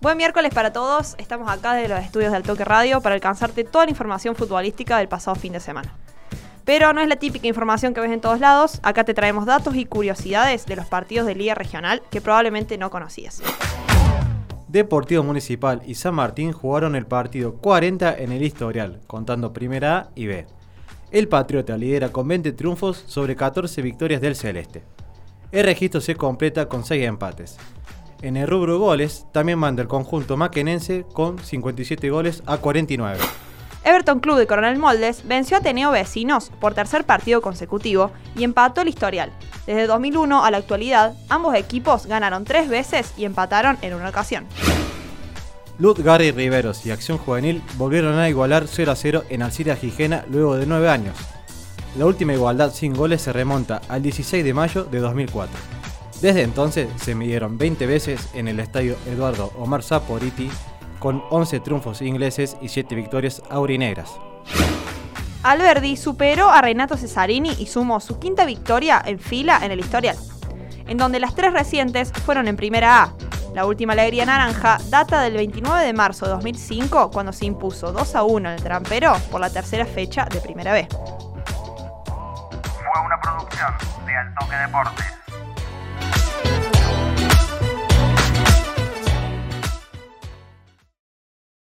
Buen miércoles para todos. Estamos acá desde los estudios del Toque Radio para alcanzarte toda la información futbolística del pasado fin de semana. Pero no es la típica información que ves en todos lados. Acá te traemos datos y curiosidades de los partidos de Liga Regional que probablemente no conocías. Deportivo Municipal y San Martín jugaron el partido 40 en el historial, contando Primera A y B. El Patriota lidera con 20 triunfos sobre 14 victorias del Celeste. El registro se completa con 6 empates. En el rubro goles, también manda el conjunto maquenense con 57 goles a 49. Everton Club de Coronel Moldes venció a Ateneo Vecinos por tercer partido consecutivo y empató el historial. Desde 2001 a la actualidad, ambos equipos ganaron tres veces y empataron en una ocasión. Lud, Gary Riveros y Acción Juvenil volvieron a igualar 0 a 0 en Alcira Gijena luego de 9 años. La última igualdad sin goles se remonta al 16 de mayo de 2004. Desde entonces se midieron 20 veces en el estadio Eduardo Omar Saporiti con 11 triunfos ingleses y 7 victorias aurinegras. Alberdi superó a Renato Cesarini y sumó su quinta victoria en fila en el historial, en donde las tres recientes fueron en Primera A. La última alegría naranja data del 29 de marzo de 2005, cuando se impuso 2 a 1 en el trampero por la tercera fecha de Primera B. Fue una producción de Altoque Deportes.